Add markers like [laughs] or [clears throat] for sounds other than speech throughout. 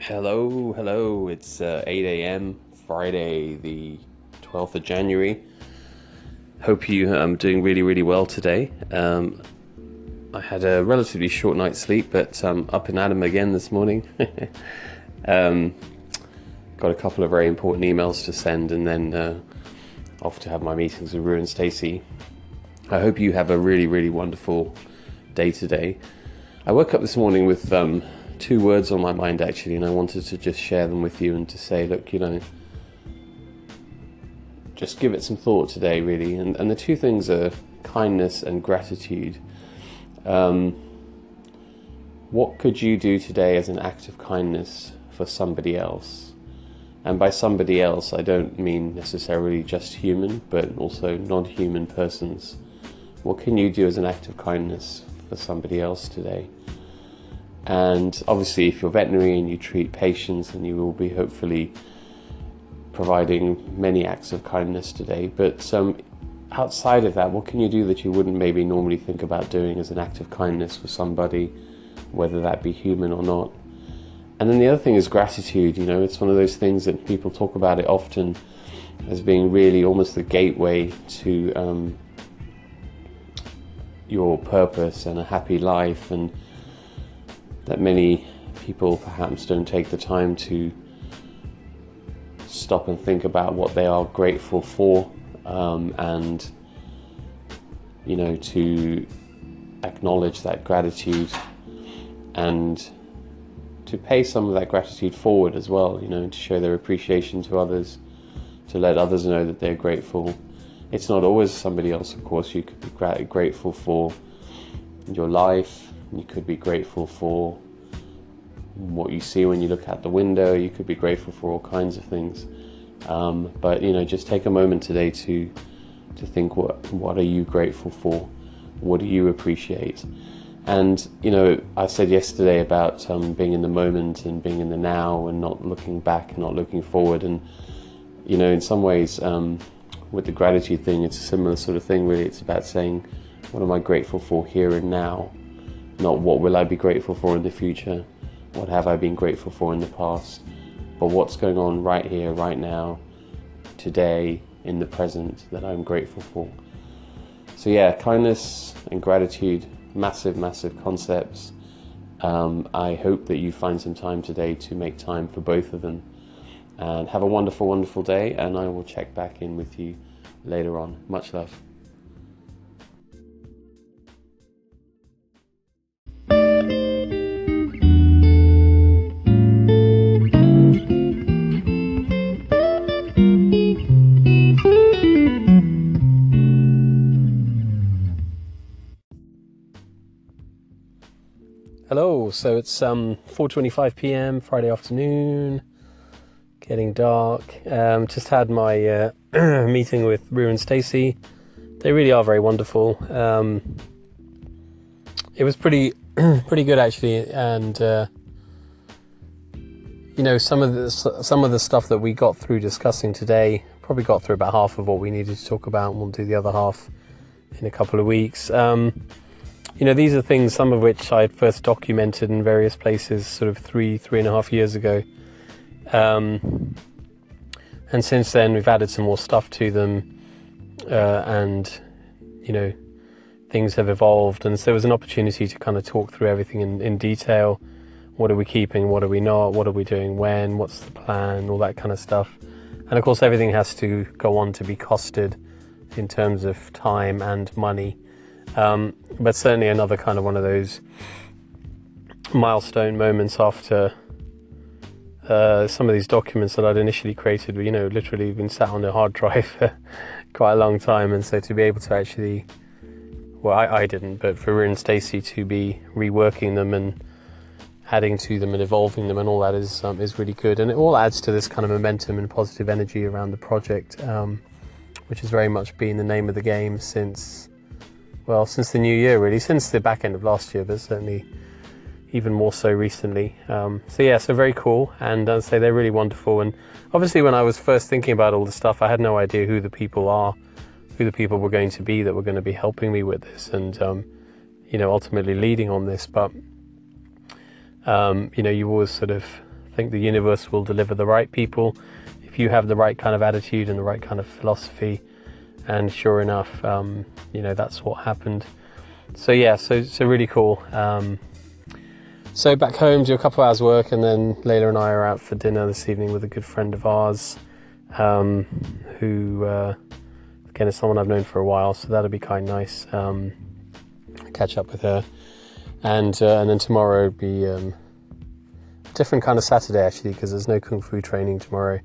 Hello, hello. It's uh, 8 a.m. Friday, the 12th of January. Hope you are um, doing really, really well today. Um, I had a relatively short night's sleep, but um, up and at 'em again this morning. [laughs] um, got a couple of very important emails to send, and then uh, off to have my meetings with Rue and Stacey. I hope you have a really, really wonderful day today. I woke up this morning with um, two words on my mind actually, and I wanted to just share them with you and to say, look, you know, just give it some thought today, really. And, and the two things are kindness and gratitude. Um, what could you do today as an act of kindness for somebody else? And by somebody else, I don't mean necessarily just human, but also non human persons. What can you do as an act of kindness for somebody else today? And obviously, if you're veterinary and you treat patients, then you will be hopefully providing many acts of kindness today. But um, outside of that, what can you do that you wouldn't maybe normally think about doing as an act of kindness for somebody, whether that be human or not? And then the other thing is gratitude. You know, it's one of those things that people talk about it often as being really almost the gateway to um, your purpose and a happy life and that many people perhaps don't take the time to stop and think about what they are grateful for um, and you know to acknowledge that gratitude and to pay some of that gratitude forward as well you know to show their appreciation to others to let others know that they're grateful. It's not always somebody else of course you could be grateful for in your life you could be grateful for what you see when you look out the window. You could be grateful for all kinds of things. Um, but you know, just take a moment today to to think what what are you grateful for? What do you appreciate? And you know, I said yesterday about um, being in the moment and being in the now and not looking back and not looking forward. And you know, in some ways, um, with the gratitude thing, it's a similar sort of thing. Really, it's about saying, what am I grateful for here and now? Not what will I be grateful for in the future? What have I been grateful for in the past? But what's going on right here, right now, today, in the present that I'm grateful for? So, yeah, kindness and gratitude, massive, massive concepts. Um, I hope that you find some time today to make time for both of them. And have a wonderful, wonderful day, and I will check back in with you later on. Much love. Hello, so it's um 4:25 p.m. Friday afternoon, getting dark. Um, just had my uh, [clears throat] meeting with Rue and Stacey. They really are very wonderful. Um, it was pretty [clears throat] pretty good actually, and uh, you know some of the some of the stuff that we got through discussing today probably got through about half of what we needed to talk about, and we'll do the other half in a couple of weeks. Um, you know, these are things, some of which I first documented in various places sort of three, three and a half years ago. Um, and since then, we've added some more stuff to them, uh, and, you know, things have evolved. And so there was an opportunity to kind of talk through everything in, in detail. What are we keeping? What are we not? What are we doing when? What's the plan? All that kind of stuff. And of course, everything has to go on to be costed in terms of time and money. Um, but certainly another kind of one of those milestone moments after uh, some of these documents that I'd initially created, were, you know, literally been sat on a hard drive [laughs] for quite a long time, and so to be able to actually, well, I, I didn't, but for Rin and Stacey to be reworking them and adding to them and evolving them and all that is um, is really good, and it all adds to this kind of momentum and positive energy around the project, um, which has very much been the name of the game since well, since the new year, really, since the back end of last year, but certainly even more so recently. Um, so yeah, so very cool, and I'd say they're really wonderful. And obviously, when I was first thinking about all the stuff, I had no idea who the people are, who the people were going to be that were going to be helping me with this, and um, you know, ultimately leading on this. But um, you know, you always sort of think the universe will deliver the right people if you have the right kind of attitude and the right kind of philosophy. And sure enough, um, you know that's what happened. So yeah, so so really cool. Um, so back home, do a couple of hours work, and then Layla and I are out for dinner this evening with a good friend of ours, um, who uh, again is someone I've known for a while. So that'll be kind of nice. Um, catch up with her, and uh, and then tomorrow be um, different kind of Saturday actually because there's no kung fu training tomorrow.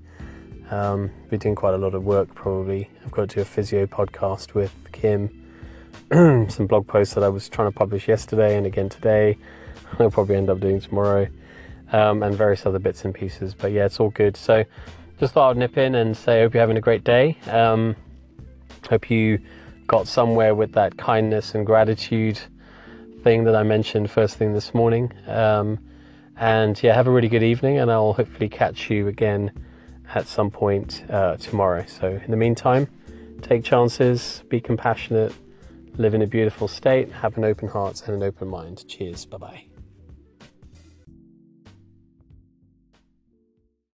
Um, be doing quite a lot of work probably. I've got to do a physio podcast with Kim, [clears throat] some blog posts that I was trying to publish yesterday and again today. [laughs] I'll probably end up doing tomorrow, um, and various other bits and pieces. But yeah, it's all good. So just thought I'd nip in and say, hope you're having a great day. Um, hope you got somewhere with that kindness and gratitude thing that I mentioned first thing this morning. Um, and yeah, have a really good evening, and I'll hopefully catch you again at some point uh, tomorrow. So, in the meantime, take chances, be compassionate, live in a beautiful state, have an open heart and an open mind. Cheers. Bye bye.